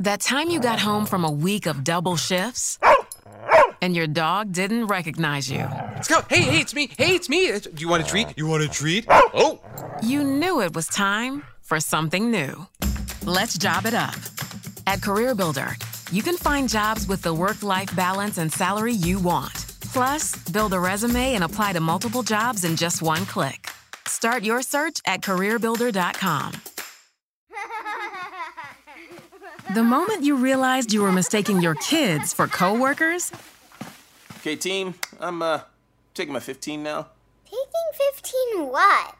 That time you got home from a week of double shifts and your dog didn't recognize you. Let's go. Hey, hey, it's me. Hey, it's me. Do you want a treat? You want a treat? Oh. You knew it was time for something new. Let's job it up. At CareerBuilder, you can find jobs with the work life balance and salary you want. Plus, build a resume and apply to multiple jobs in just one click. Start your search at CareerBuilder.com. The moment you realized you were mistaking your kids for coworkers, Okay, team, I'm uh taking my 15 now. Taking 15 what?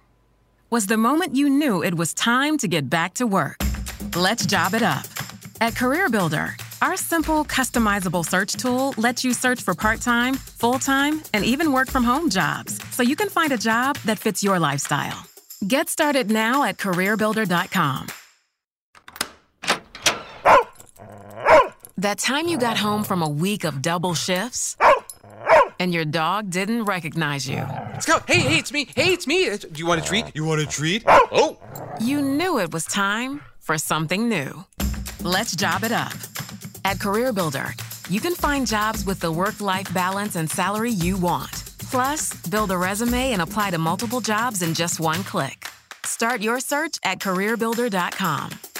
was the moment you knew it was time to get back to work. Let's job it up. At CareerBuilder, our simple, customizable search tool lets you search for part time, full time, and even work from home jobs so you can find a job that fits your lifestyle. Get started now at CareerBuilder.com. That time you got home from a week of double shifts and your dog didn't recognize you. Let's go. Hey, hey, it's me. Hey, it's me. Do you want a treat? You want a treat? Oh. You knew it was time for something new. Let's job it up. At CareerBuilder, you can find jobs with the work life balance and salary you want. Plus, build a resume and apply to multiple jobs in just one click. Start your search at CareerBuilder.com.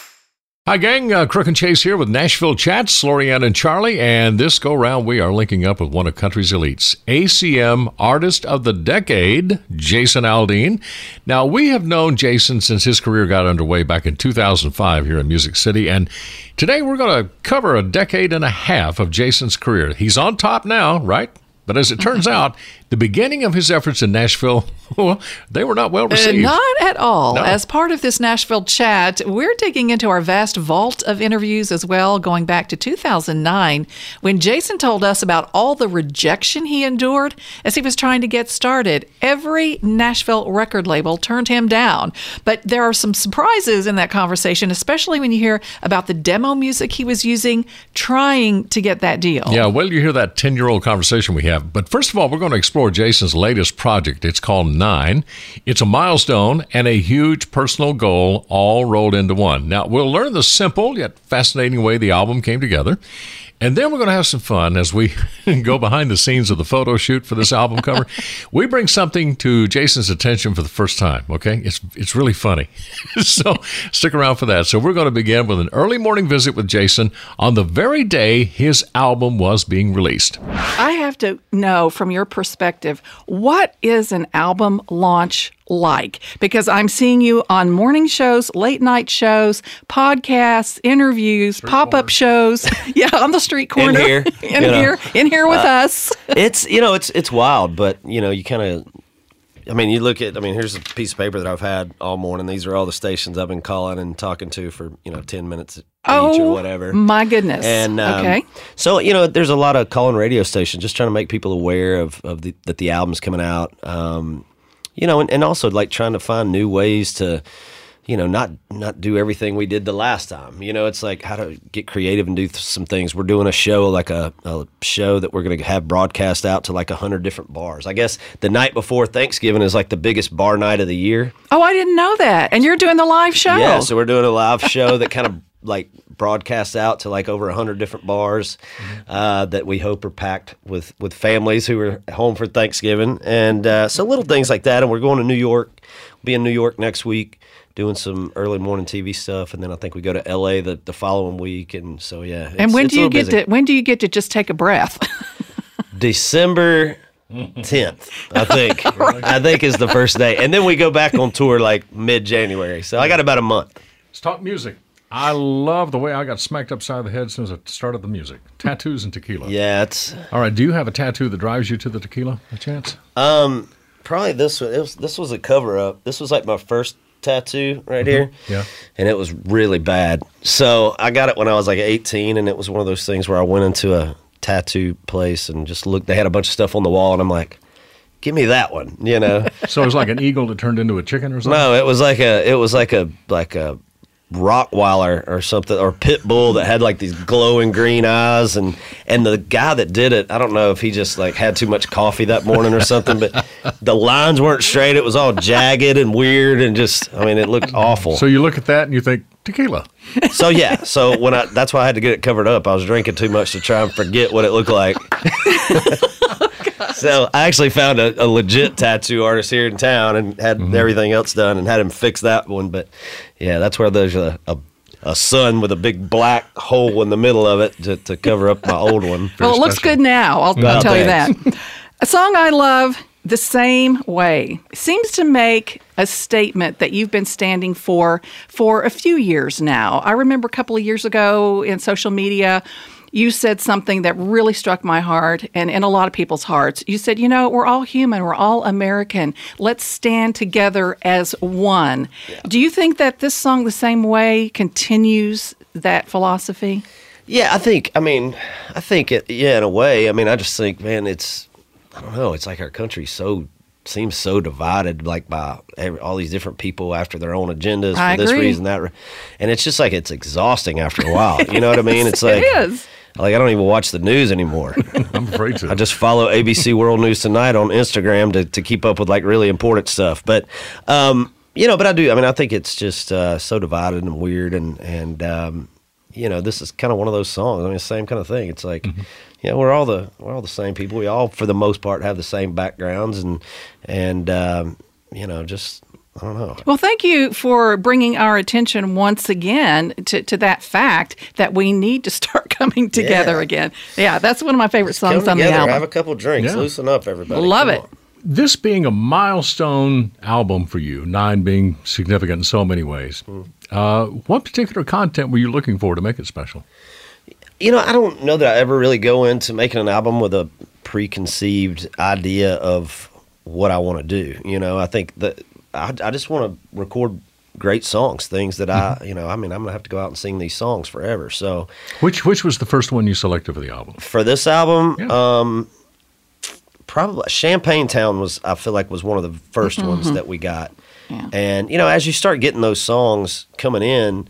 Hi, gang. Uh, Crook and Chase here with Nashville Chats, Lorianne and Charlie. And this go round, we are linking up with one of country's elites, ACM Artist of the Decade, Jason Aldean. Now, we have known Jason since his career got underway back in 2005 here in Music City. And today we're going to cover a decade and a half of Jason's career. He's on top now, right? But as it turns out, the beginning of his efforts in Nashville, well, they were not well Uh, received. not at all. No. As part of this Nashville chat, we're digging into our vast vault of interviews as well, going back to 2009 when Jason told us about all the rejection he endured as he was trying to get started. Every Nashville record label turned him down. But there are some surprises in that conversation, especially when you hear about the demo music he was using trying to get that deal. Yeah, well, you hear that 10 year old conversation we have. But first of all, we're going to explore Jason's latest project. It's called Nine. It's a milestone and a huge personal goal all rolled into one. Now, we'll learn the simple yet fascinating way the album came together. And then we're going to have some fun as we go behind the scenes of the photo shoot for this album cover. we bring something to Jason's attention for the first time, okay? It's it's really funny. so stick around for that. So we're going to begin with an early morning visit with Jason on the very day his album was being released. I have to know from your perspective, what is an album launch like? Because I'm seeing you on morning shows, late night shows, podcasts, interviews, pop up shows. yeah, on the street corner. In here, in you know. here. In here with Uh, us. it's you know it's it's wild, but you know you kind of. I mean, you look at. I mean, here's a piece of paper that I've had all morning. These are all the stations I've been calling and talking to for you know ten minutes Oh, or whatever. My goodness. And um, okay. so you know, there's a lot of calling radio stations just trying to make people aware of, of the, that the album's coming out. Um, you know, and, and also like trying to find new ways to, you know, not not do everything we did the last time. You know, it's like how to get creative and do th- some things. We're doing a show like a, a show that we're going to have broadcast out to like a hundred different bars. I guess the night before Thanksgiving is like the biggest bar night of the year. Oh, I didn't know that. And you're doing the live show. Yeah, so we're doing a live show that kind of like broadcasts out to like over 100 different bars uh, that we hope are packed with with families who are home for Thanksgiving and uh, so little things like that and we're going to New York we'll be in New York next week doing some early morning TV stuff and then I think we go to LA the, the following week and so yeah and when do you get busy. to when do you get to just take a breath December 10th, I think. right. I think is the first day. And then we go back on tour like mid January. So I got about a month. Let's talk music. I love the way I got smacked upside the head as soon as I started the music. Tattoos and tequila. Yeah, it's all right. Do you have a tattoo that drives you to the tequila? A chance? Um, probably this one. Was, this was a cover up. This was like my first tattoo right mm-hmm. here. Yeah, and it was really bad. So I got it when I was like 18, and it was one of those things where I went into a tattoo place and just looked. They had a bunch of stuff on the wall, and I'm like, give me that one, you know. so it was like an eagle that turned into a chicken or something. No, it was like a it was like a like a Rottweiler or something or pit bull that had like these glowing green eyes and and the guy that did it I don't know if he just like had too much coffee that morning or something but the lines weren't straight. It was all jagged and weird and just I mean it looked awful. So you look at that and you think tequila. So yeah. So when I that's why I had to get it covered up. I was drinking too much to try and forget what it looked like so I actually found a, a, legit tattoo artist here in town and had mm-hmm. everything else done and had him fix that one. But yeah, that's where there's a, a, a sun with a big black hole in the middle of it to, to cover up my old one. well, it looks good now. I'll, I'll tell you that. A song I love the same way seems to make a statement that you've been standing for for a few years now. I remember a couple of years ago in social media you said something that really struck my heart and in a lot of people's hearts. You said, you know, we're all human, we're all American. Let's stand together as one. Yeah. Do you think that this song, the same way, continues that philosophy? Yeah, I think, I mean, I think, it, yeah, in a way. I mean, I just think, man, it's, I don't know, it's like our country's so seems so divided, like by every, all these different people after their own agendas I for agree. this reason, that, and it's just like it's exhausting after a while. You know what I mean? It's like it is. Like I don't even watch the news anymore. I'm afraid to. I just follow ABC World News Tonight on Instagram to, to keep up with like really important stuff. But um, you know, but I do. I mean, I think it's just uh, so divided and weird, and and um, you know, this is kind of one of those songs. I mean, same kind of thing. It's like, mm-hmm. you know, we're all the we're all the same people. We all, for the most part, have the same backgrounds, and and um, you know, just I don't know. Well, thank you for bringing our attention once again to, to that fact that we need to start coming together yeah. again. Yeah, that's one of my favorite songs Come on together, the album. Have a couple drinks, yeah. loosen up, everybody. Love Come it. On. This being a milestone album for you, nine being significant in so many ways, mm. uh, what particular content were you looking for to make it special? You know, I don't know that I ever really go into making an album with a preconceived idea of what I want to do. You know, I think that I, I just want to record great songs, things that I, mm-hmm. you know, I mean, I'm gonna have to go out and sing these songs forever. So, which which was the first one you selected for the album? For this album, yeah. um, probably Champagne Town was I feel like was one of the 1st mm-hmm. ones that we got. Yeah. And you know, as you start getting those songs coming in,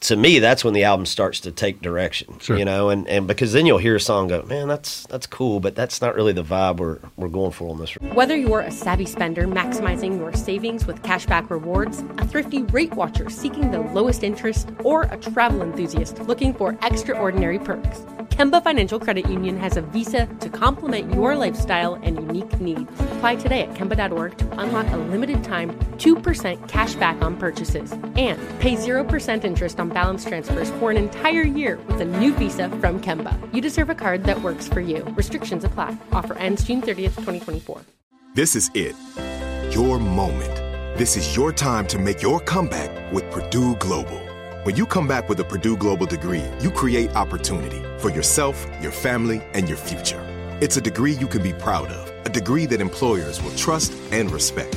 to me, that's when the album starts to take direction. Sure. You know, and, and because then you'll hear a song go, man, that's that's cool, but that's not really the vibe we're we're going for on this. Whether you're a savvy spender maximizing your savings with cashback rewards, a thrifty rate watcher seeking the lowest interest, or a travel enthusiast looking for extraordinary perks. Kemba Financial Credit Union has a visa to complement your lifestyle and unique needs. Apply today at Kemba.org to unlock a limited time 2% cash back on purchases and pay 0% interest on balance transfers for an entire year with a new visa from Kemba. You deserve a card that works for you. Restrictions apply. Offer ends June 30th, 2024. This is it. Your moment. This is your time to make your comeback with Purdue Global. When you come back with a Purdue Global degree, you create opportunity for yourself, your family, and your future. It's a degree you can be proud of, a degree that employers will trust and respect.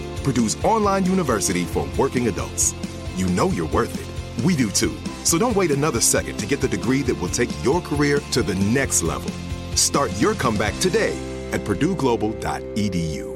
Purdue's online university for working adults. You know you're worth it. We do too. So don't wait another second to get the degree that will take your career to the next level. Start your comeback today at purdueglobal.edu.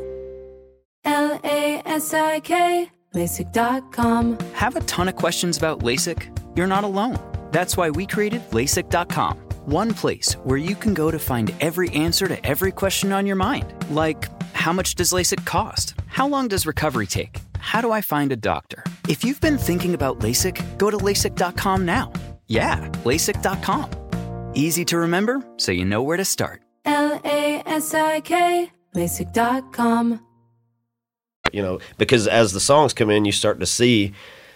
L A S I K, LASIK.com. Have a ton of questions about LASIK? You're not alone. That's why we created LASIK.com, one place where you can go to find every answer to every question on your mind. Like, how much does LASIK cost? How long does recovery take? How do I find a doctor? If you've been thinking about LASIK, go to LASIK.com now. Yeah, LASIK.com. Easy to remember, so you know where to start. L A S I K, LASIK.com. you know, because as the songs come in, you start to see,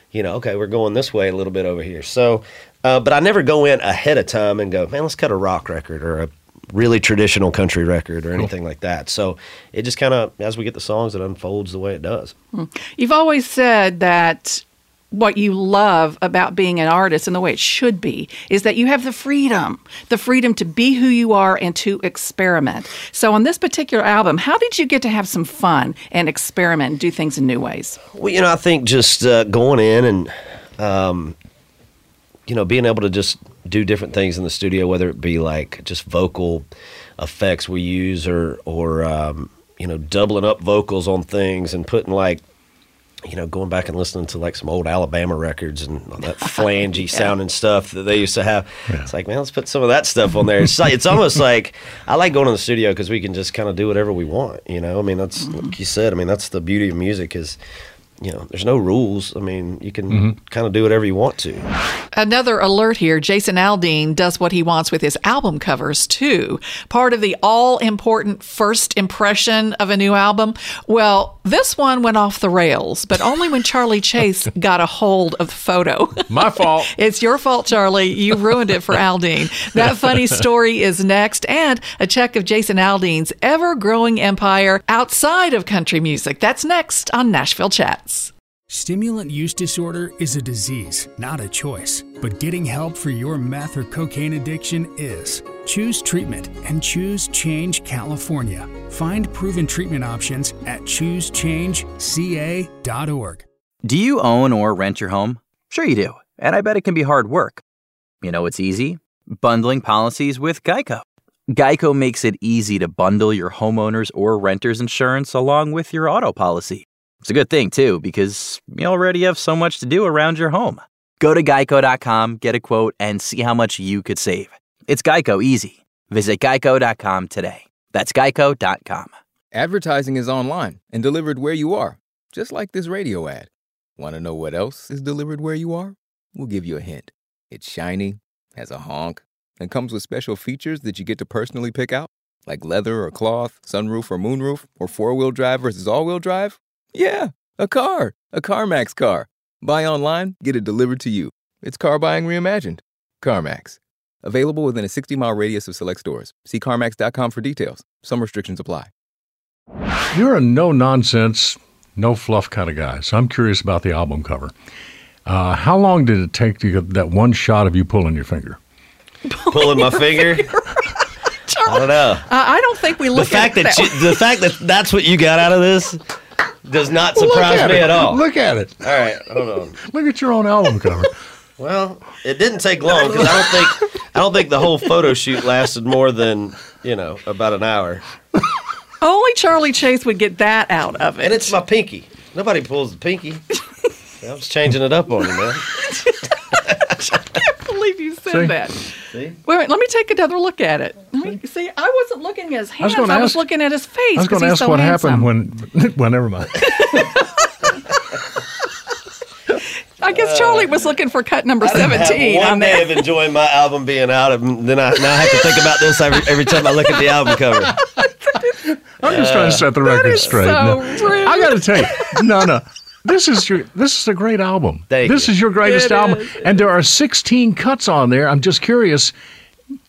you know, okay, we're going this way a little bit over here. So, uh, but I never go in ahead of time and go, man, let's cut a rock record or a really traditional country record or anything like that. So it just kind of, as we get the songs, it unfolds the way it does. You've always said that what you love about being an artist and the way it should be is that you have the freedom, the freedom to be who you are and to experiment. So on this particular album, how did you get to have some fun and experiment and do things in new ways? Well, you know, I think just uh, going in and, um, you know, being able to just do different things in the studio, whether it be like just vocal effects we use or, or um, you know, doubling up vocals on things and putting like, you know, going back and listening to like some old Alabama records and that flangey sounding stuff that they used to have. It's like, man, let's put some of that stuff on there. It's like, it's almost like I like going to the studio because we can just kind of do whatever we want. You know, I mean, that's like you said. I mean, that's the beauty of music is, you know, there's no rules. I mean, you can mm-hmm. kind of do whatever you want to. Another alert here Jason Aldean does what he wants with his album covers, too. Part of the all important first impression of a new album. Well, this one went off the rails, but only when Charlie Chase got a hold of the photo. My fault. it's your fault, Charlie. You ruined it for Aldean. That funny story is next, and a check of Jason Aldean's ever growing empire outside of country music. That's next on Nashville Stimulant use disorder is a disease, not a choice. But getting help for your meth or cocaine addiction is. Choose treatment and choose Change California. Find proven treatment options at choosechangeca.org. Do you own or rent your home? Sure, you do. And I bet it can be hard work. You know it's easy? Bundling policies with Geico. Geico makes it easy to bundle your homeowner's or renter's insurance along with your auto policy. It's a good thing, too, because you already have so much to do around your home. Go to geico.com, get a quote, and see how much you could save. It's Geico easy. Visit geico.com today. That's geico.com. Advertising is online and delivered where you are, just like this radio ad. Want to know what else is delivered where you are? We'll give you a hint. It's shiny, has a honk, and comes with special features that you get to personally pick out, like leather or cloth, sunroof or moonroof, or four wheel drive versus all wheel drive. Yeah, a car, a CarMax car. Buy online, get it delivered to you. It's car buying reimagined. CarMax. Available within a 60 mile radius of select stores. See CarMax.com for details. Some restrictions apply. You're a no nonsense, no fluff kind of guy. So I'm curious about the album cover. Uh, how long did it take to get that one shot of you pulling your finger? Pulling my finger. I don't know. Uh, I don't think we The look fact at it that that you, the fact that that's what you got out of this does not Well, surprise at me it. at all. Look at it. All right, hold on. Look at your own album cover. Well, it didn't take long because I don't think I don't think the whole photo shoot lasted more than you know about an hour. Only Charlie Chase would get that out of it. And it's my pinky. Nobody pulls the pinky. I was changing it up on you, man. I can't believe you said See? that. See? Wait, wait, let me take another look at it. Let me, see, I wasn't looking at his I hands. was I was, gonna ask- looking at his face. I was 'cause going to he's ask so what handsome. happened when. Well, never mind. I guess Charlie was looking for cut number seventeen. I didn't have 17 one day of enjoying my album being out, and then I now I have to think about this every, every time I look at the album cover. I'm just trying to set the record straight. so rude. I got to tell you, no, no. This is your this is a great album. Thank this you. is your greatest It album, is, and there are 16 cuts on there. I'm just curious.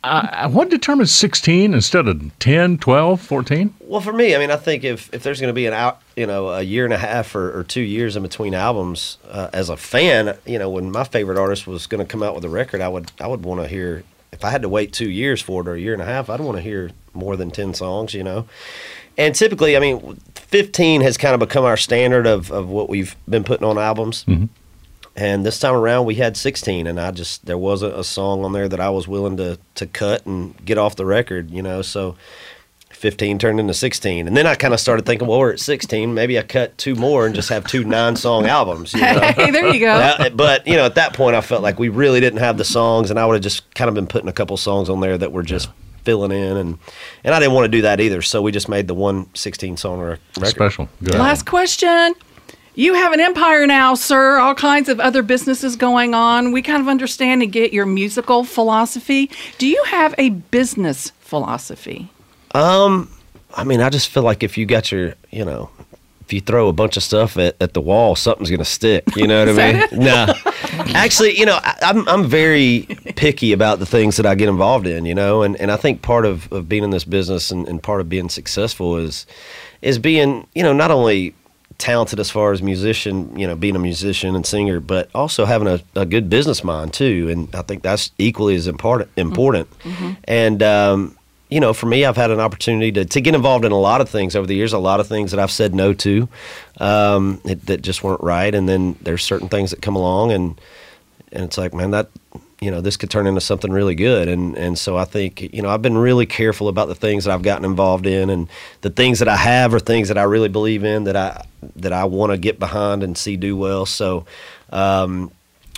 Uh, what determines 16 instead of 10, 12, 14? Well, for me, I mean, I think if, if there's going to be an out, you know, a year and a half or, or two years in between albums, uh, as a fan, you know, when my favorite artist was going to come out with a record, I would I would want to hear. If I had to wait two years for it or a year and a half, I'd want to hear more than ten songs, you know. And typically, I mean, 15 has kind of become our standard of, of what we've been putting on albums. Mm-hmm. And this time around, we had 16, and I just there wasn't a song on there that I was willing to to cut and get off the record, you know. So 15 turned into 16, and then I kind of started thinking, well, we're at 16, maybe I cut two more and just have two nine song albums. You know? Hey, there you go. That- but you know, at that point, I felt like we really didn't have the songs, and I would have just kind of been putting a couple songs on there that were just filling in, and and I didn't want to do that either. So we just made the one 16 song rec- record. Special. Good. Last question. You have an empire now, sir. All kinds of other businesses going on. We kind of understand and get your musical philosophy. Do you have a business philosophy? Um, I mean, I just feel like if you got your, you know, if you throw a bunch of stuff at, at the wall, something's gonna stick. You know what I mean? No, actually, you know, I, I'm I'm very picky about the things that I get involved in. You know, and, and I think part of, of being in this business and, and part of being successful is is being, you know, not only talented as far as musician, you know, being a musician and singer, but also having a, a good business mind too. And I think that's equally as important. Important. And um, you know, for me, I've had an opportunity to, to get involved in a lot of things over the years. A lot of things that I've said no to um, it, that just weren't right. And then there's certain things that come along, and and it's like, man, that you know, this could turn into something really good. And and so I think you know, I've been really careful about the things that I've gotten involved in, and the things that I have are things that I really believe in that I that I want to get behind and see do well. So. Um,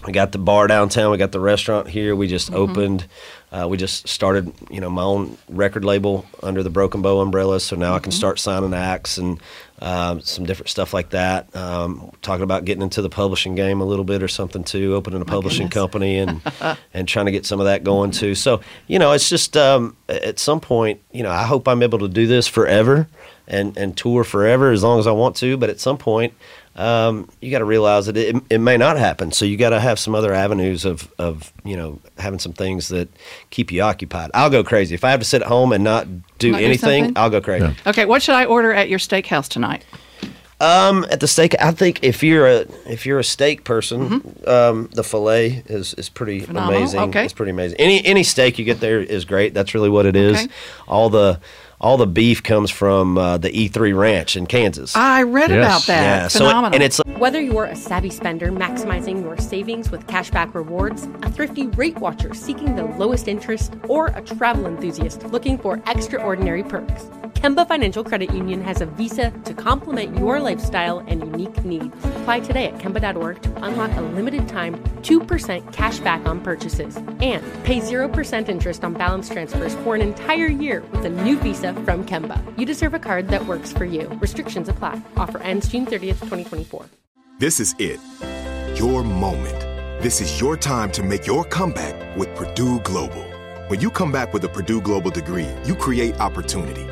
we got the bar downtown. We got the restaurant here. We just opened. Uh, we just started, you know, my own record label under the Broken Bow umbrella. So now I can start signing acts and um, some different stuff like that. Um, talking about getting into the publishing game a little bit or something too. Opening a publishing company and and trying to get some of that going too. So you know, it's just um, at some point, you know, I hope I'm able to do this forever and and tour forever as long as I want to. But at some point, um, you got to realize that it, it may not happen. So you got to have some other avenues of, of, you know, having some things that keep you occupied. I'll go crazy. If I have to sit at home and not do Not anything, something? I'll go crazy. Okay, what should I order at your steakhouse tonight? Um, at the steak, I think if you're a if you're a steak person, um, the fillet is, is pretty Mm-hmm. Phenomenal, amazing. okay. It's pretty amazing. Any any steak you get there is great. That's really what it is. Okay. All the all the beef comes from uh, the E3 Ranch in Kansas. I read about that. Yeah, so it- Phenomenal. and it's Whether you're a savvy spender maximizing your savings with cashback rewards, a thrifty rate watcher seeking the lowest interest, or a travel enthusiast looking for extraordinary perks, Kemba Financial Credit Union has a visa to complement your lifestyle and unique needs. Apply today at Kemba.org to unlock a limited time 2% cash back on purchases and pay 0% interest on balance transfers for an entire year with a new visa from Kemba. You deserve a card that works for you. Restrictions apply. Offer ends June 30th, 2024. This is it. Your moment. This is your time to make your comeback with Purdue Global. When you come back with a Purdue Global degree, you create opportunity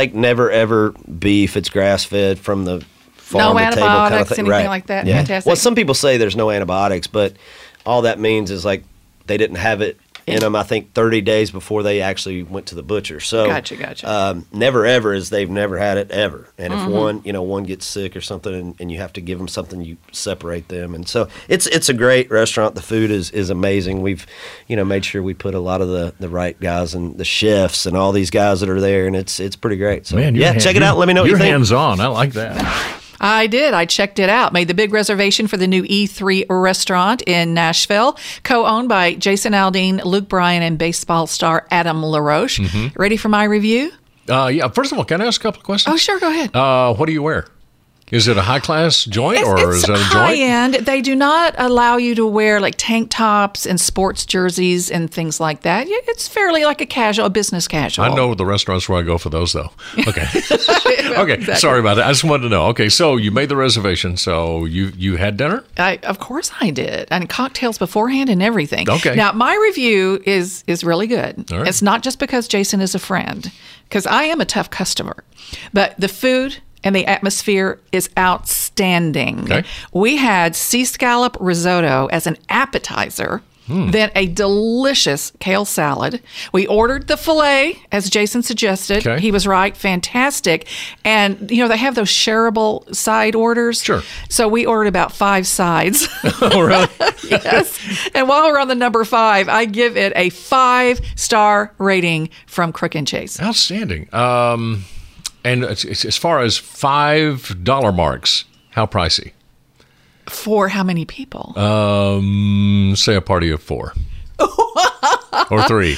like never ever beef. It's grass fed from the farm No to table kind of thing. anything right. like that? Yeah. Fantastic. Well, some people say there's no antibiotics, but all that means is like they didn't have it in them. I think 30 days before they actually went to the butcher. So Gotcha, gotcha. Um, never ever is they've never had it ever. And if Mhm. one you know one gets sick or something, and, and you have to give them something, you separate them. And so it's it's a great restaurant. The food is is amazing. We've you know made sure we put a lot of the the right guys and the chefs and all these guys that are there, and it's it's pretty great. So Man, yeah, hand- check it out. Let me know what You're you think. hands on. I like that. I did. I checked it out. Made the big reservation for the new E3 restaurant in Nashville, co-owned by Jason Aldean, Luke Bryan, and baseball star Adam LaRoche. Mhm. Ready for my review? Uh, yeah. First of all, can I ask a couple of questions? Oh, sure. Go ahead. Uh, what do you wear? Is it a high class joint or is it a high joint? end. They do not allow you to wear like tank tops and sports jerseys and things like that. It's fairly like a casual, a business casual. I know the restaurants where I go for those, though. Okay. Okay. exactly. Sorry about that. I just wanted to know. Okay, so you made the reservation. So you you had dinner? I, of course I did, and cocktails beforehand and everything. Okay. Now my review is is really good. Right. It's not just because Jason is a friend, because I am a tough customer, but the food and the atmosphere is outstanding. Okay. We had sea scallop risotto as an appetizer. Hmm. Then a delicious kale salad. We ordered the filet, as Jason suggested. Okay. He was right, fantastic. And you know they have those shareable side orders. Sure. So we ordered about five sides. oh, really? yes. And while we're on the number five, I give it a five star rating from Crook and Chase. Outstanding. Um, and as, as far as five dollar marks, how pricey? For how many people? Um, say a party of four or three.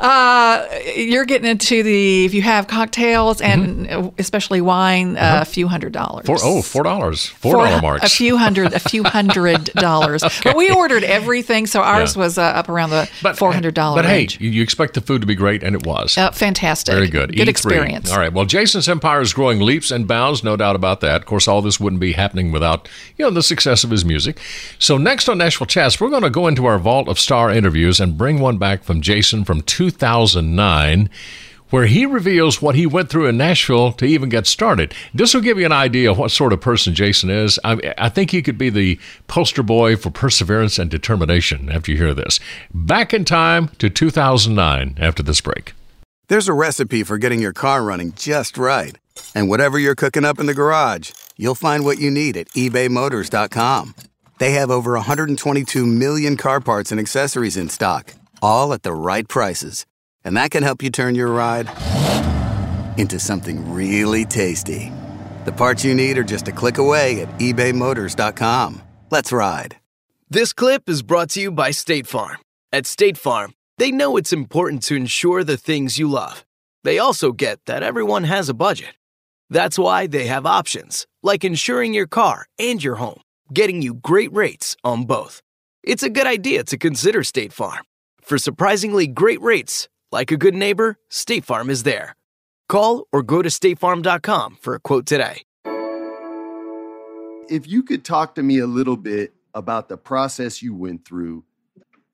Uh, you're getting into the if you have cocktails and especially wine, uh, a few hundred dollars. Four oh four dollars, four For dollar marks. A few hundred, a few hundred dollars. But we ordered everything, so ours Yeah. was uh, up around the four hundred dollar But hey, range. you, you expect the food to be great, and it was. Uh, fantastic. Very good. Good E3. experience. All right. Well, Jason's empire is growing leaps and bounds, no doubt about that. Of course, all this wouldn't be happening without you know the success of his music. So next on Nashville Chats, we're going to go into our vault of star interviews and bring one back from Jason from 2009. Where he reveals what he went through in Nashville to even get started. This will give you an idea of what sort of person Jason is. I, I think he could be the poster boy for perseverance and determination after you hear this. Back in time to 2009 after this break. There's a recipe for getting your car running just right. And whatever you're cooking up in the garage, you'll find what you need at ebaymotors.com. They have over 122 million car parts and accessories in stock, all at the right prices. And that can help you turn your ride into something really tasty. The parts you need are just a click away at ebaymotors.com. Let's ride. This clip is brought to you by State Farm. At State Farm, they know it's important to insure the things you love. They also get that everyone has a budget. That's why they have options, like insuring your car and your home, getting you great rates on both. It's a good idea to consider State Farm. For surprisingly great rates, like a good neighbor, State Farm is there. Call or go to statefarm.com for a quote today. if you could talk to me a little bit about the process you went through,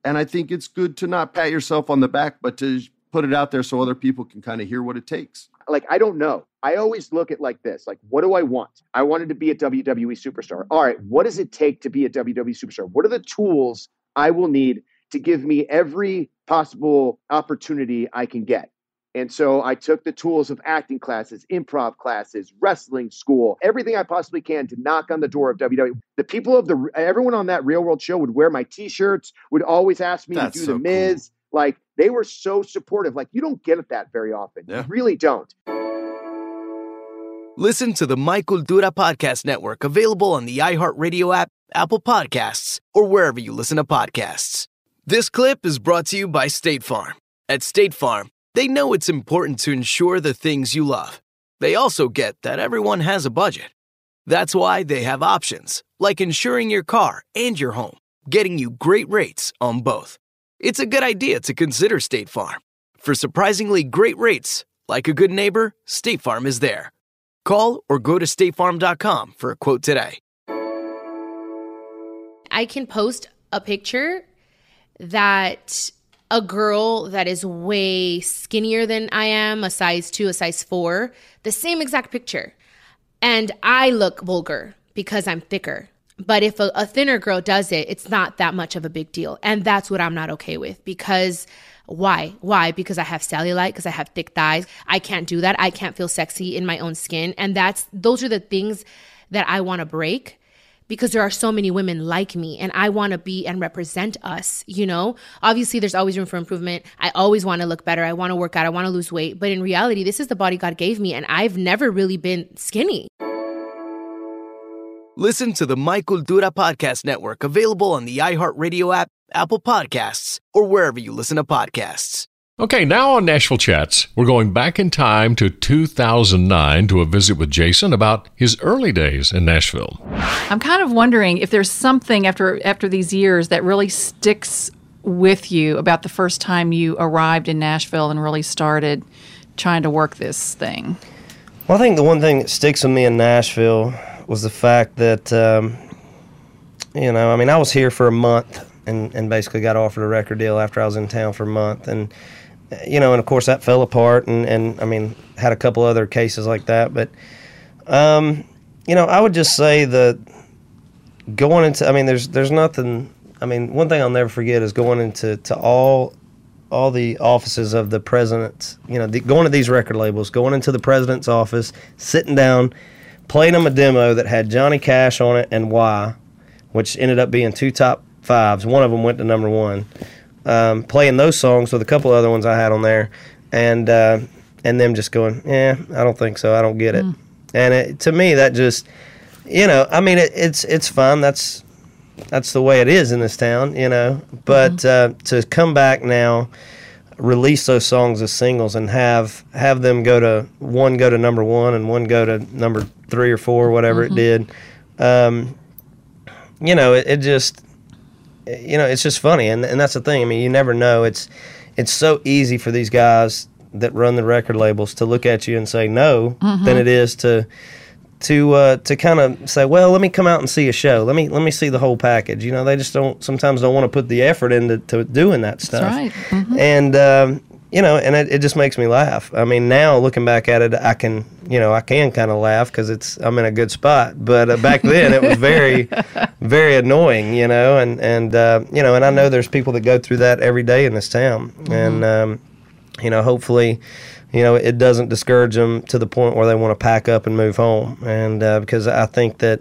and I think it's good to not pat yourself on the back, but to put it out there so other people can kind of hear what it takes. like I don't know. I always look at like this: like, what do I want? I wanted to be a WWE superstar. All right, what does it take to be a WWE superstar? What are the tools I will need to give me every possible opportunity I can get? And so I took the tools of acting classes, improv classes, wrestling school, everything I possibly can to knock on the door of WWE. The people of the everyone on that Real World show would wear my T-shirts, would always ask me That's to do so the Miz. Like they were so supportive. Like you don't get it that very often. You really don't. Listen to the My Cultura Podcast Network available on the iHeartRadio app, Apple Podcasts, or wherever you listen to podcasts. This clip is brought to you by State Farm. At State Farm, they know it's important to insure the things you love. They also get that everyone has a budget. That's why they have options, like insuring your car and your home, getting you great rates on both. It's a good idea to consider State Farm. For surprisingly great rates, like a good neighbor, State Farm is there. Call or go to statefarm.com for a quote today. I can post a picture that a girl that is way skinnier than I am, a size two, a size four, the same exact picture. And I look vulgar because I'm thicker. But if a, a, thinner girl does it, it's not that much of a big deal. And that's what I'm not okay with because why? Why? Because I have cellulite, because I have thick thighs. I can't do that. I can't feel sexy in my own skin. And that's, those are the things that I want to break because there are so many women like me and I want to be and represent us, you know? Obviously, there's always room for improvement. I always want to look better. I want to work out. I want to lose weight. But in reality, this is the body God gave me and I've never really been skinny. Listen to the My Cultura Podcast Network available on the iHeartRadio app, Apple Podcasts, or wherever you listen to podcasts. Okay, now on Nashville Chats, we're going back in time to 2009 to a visit with Jason about his early days in Nashville. I'm kind of wondering if there's something after after these years that really sticks with you about the first time you arrived in Nashville and really started trying to work this thing. Well, I think the one thing that sticks with me in Nashville was the fact that, um, you know, I mean, I was here for a month and, and basically got offered a record deal after I was in town for a month. And you know, and of course that fell apart, and and I mean had a couple other cases like that, but um, you know, I would just say that going into, I mean, there's there's nothing. I mean, one thing I'll never forget is going into to all all the offices of the president. You know, the, going to these record labels, going into the president's office, sitting down, playing them a demo that had Johnny Cash on it and Why, which ended up being two top fives. One of them went to number one um, playing those songs with a couple other ones I had on there, and uh, and them just going, yeah, I don't think so, I don't get it. Mm. And it, to me, that just, you know, I mean, it, it's it's fun. That's that's the way it is in this town, you know. But mm-hmm. uh, to come back now, release those songs as singles, and have have them go to one go to number one and one go to number three or four, whatever mm-hmm. it did. Um, you know, it, it just you know, it's just funny, and and that's the thing. I mean, you never know. It's it's so easy for these guys that run the record labels to look at you and say no mm-hmm. than it is to to uh, to kind of say, well, let me come out and see a show. Let me let me see the whole package. You know, they just don't sometimes don't want to put the effort into to doing that stuff. That's right. Mm-hmm. And um, you know, and it, it just makes me laugh. I mean, now looking back at it, I can, you know, I can kind of laugh because it's I'm in a good spot. But uh, back then, it was very, very annoying, you know, and and uh, you know, and I know there's people that go through that every day in this town, mm-hmm. and um, you know, hopefully, you know, it doesn't discourage them to the point where they want to pack up and move home, and uh, because I think that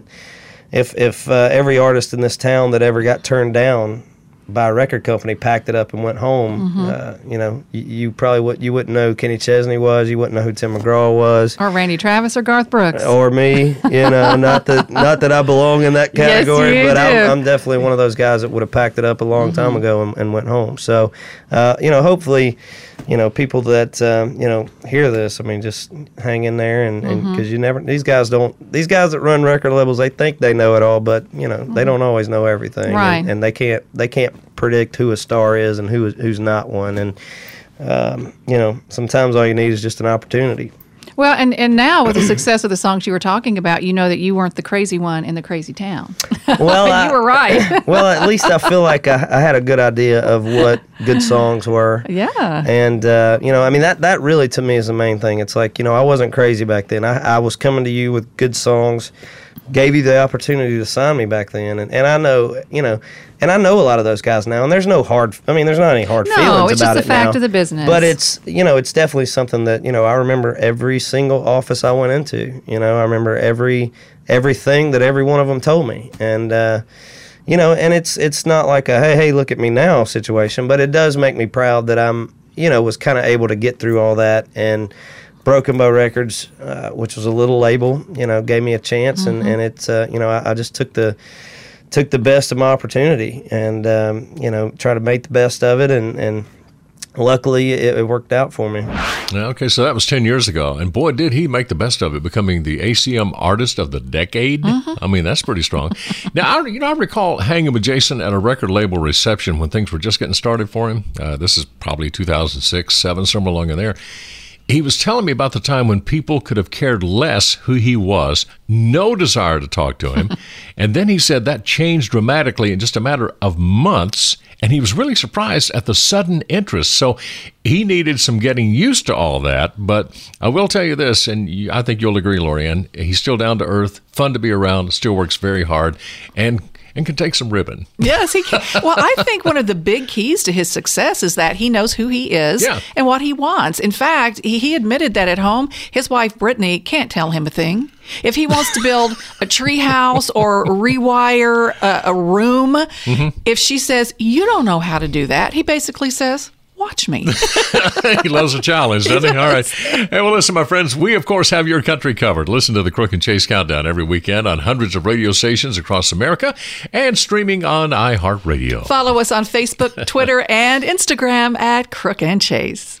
if if uh, every artist in this town that ever got turned down by a record company, packed it up and went home. Mm-hmm. Uh, you know, you, you, probably would you wouldn't know who Kenny Chesney was. You wouldn't know who Tim McGraw was, or Randy Travis, or Garth Brooks, or me. You know, not that not that I belong in that category, yes, but I'm, I'm, definitely one of those guys that would have packed it up a long mm-hmm. time ago and, and, went home. So, uh, you know, hopefully you know, people that um, you know hear this. I mean, just hang in there, and because mm-hmm. you never these guys don't these guys that run record labels, they think they know it all, but you know, mm-hmm. they don't always know everything, right? And, and, they can't they can't predict who a star is and who is, who's not one, and um, you know, sometimes all you need is just an opportunity. Well, and, and now with the success of the songs you were talking about, you know that you weren't the crazy one in the crazy town. Well, you I, were right. well, at least I feel like I, I, had a good idea of what good songs were. Yeah. And uh, you know, I mean that that really to me is the main thing. It's like you know I wasn't crazy back then. I, I was coming to you with good songs gave you the opportunity to sign me back then. And, and I know, you know, and I know a lot of those guys now. And there's no hard, I mean, there's not any hard no, feelings it's about just it the fact now. of the business. But it's, you know, it's definitely something that, you know, I remember every single office I went into. You know, I remember every, everything that every one of them told me. And, uh, you know, and it's, it's not like a, hey, hey, look at me now situation, but it does make me proud that I'm, you know, was kind of able to get through all that and, Broken Bow Records, uh, which was a little label, you know, gave me a chance, mm-hmm. and and it's uh, you know I, I, just took the took the best of my opportunity, and um, you know try to make the best of it, and and luckily it, it, worked out for me. Okay, so that was 10 years ago. And boy, did he make the best of it, becoming the ACM Artist of the Decade. Mm-hmm. I mean, that's pretty strong. now, I, you know, I recall hanging with Jason at a record label reception when things were just getting started for him. Uh, this is probably 2006, 7, somewhere along in there he was telling me about the time when people could have cared less who he was, no desire to talk to him. and then he said that changed dramatically in just a matter of months. and he was really surprised at the sudden interest. So he needed some getting used to all that. But I will tell you this, and you, I think you'll agree, Lorianne, he's still down to earth, fun to be around, still works very hard, and and can take some ribbon. Yes, he can. Well, I think one of the big keys to his success is that he knows who he is Yeah. and what he wants. In fact, he, he admitted that at home, his wife Brittany can't tell him a thing. If he wants to build a tree house or rewire a, a room, mm-hmm. if she says, You don't know how to do that, he basically says, Watch me. he loves a challenge, doesn't he? All right. Hey, well, listen, my friends, we, of course, have your country covered. Listen to the Crook and Chase Countdown every weekend on hundreds of radio stations across America and streaming on iHeartRadio. Follow us on Facebook, Twitter, and Instagram at Crook and Chase.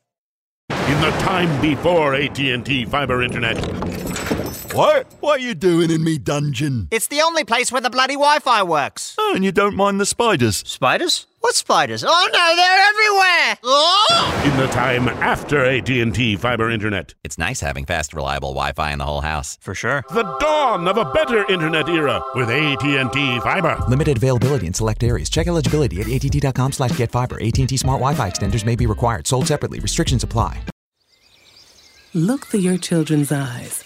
In the time before AT&T fiber internet. What? What are you doing in me dungeon? It's the only place where the bloody Wi-Fi works. Oh, and you don't mind the spiders? Spiders? What spiders? Oh no, they're everywhere! Oh! In the time after AT&T fiber internet. It's nice having fast, reliable Wi-Fi in the whole house. For sure. The dawn of a better internet era with AT&T fiber. Limited availability in select areas. Check eligibility at att.com slash get fiber. AT&T Smart Wi-Fi extenders may be required. Sold separately. Restrictions apply. Look through your children's eyes,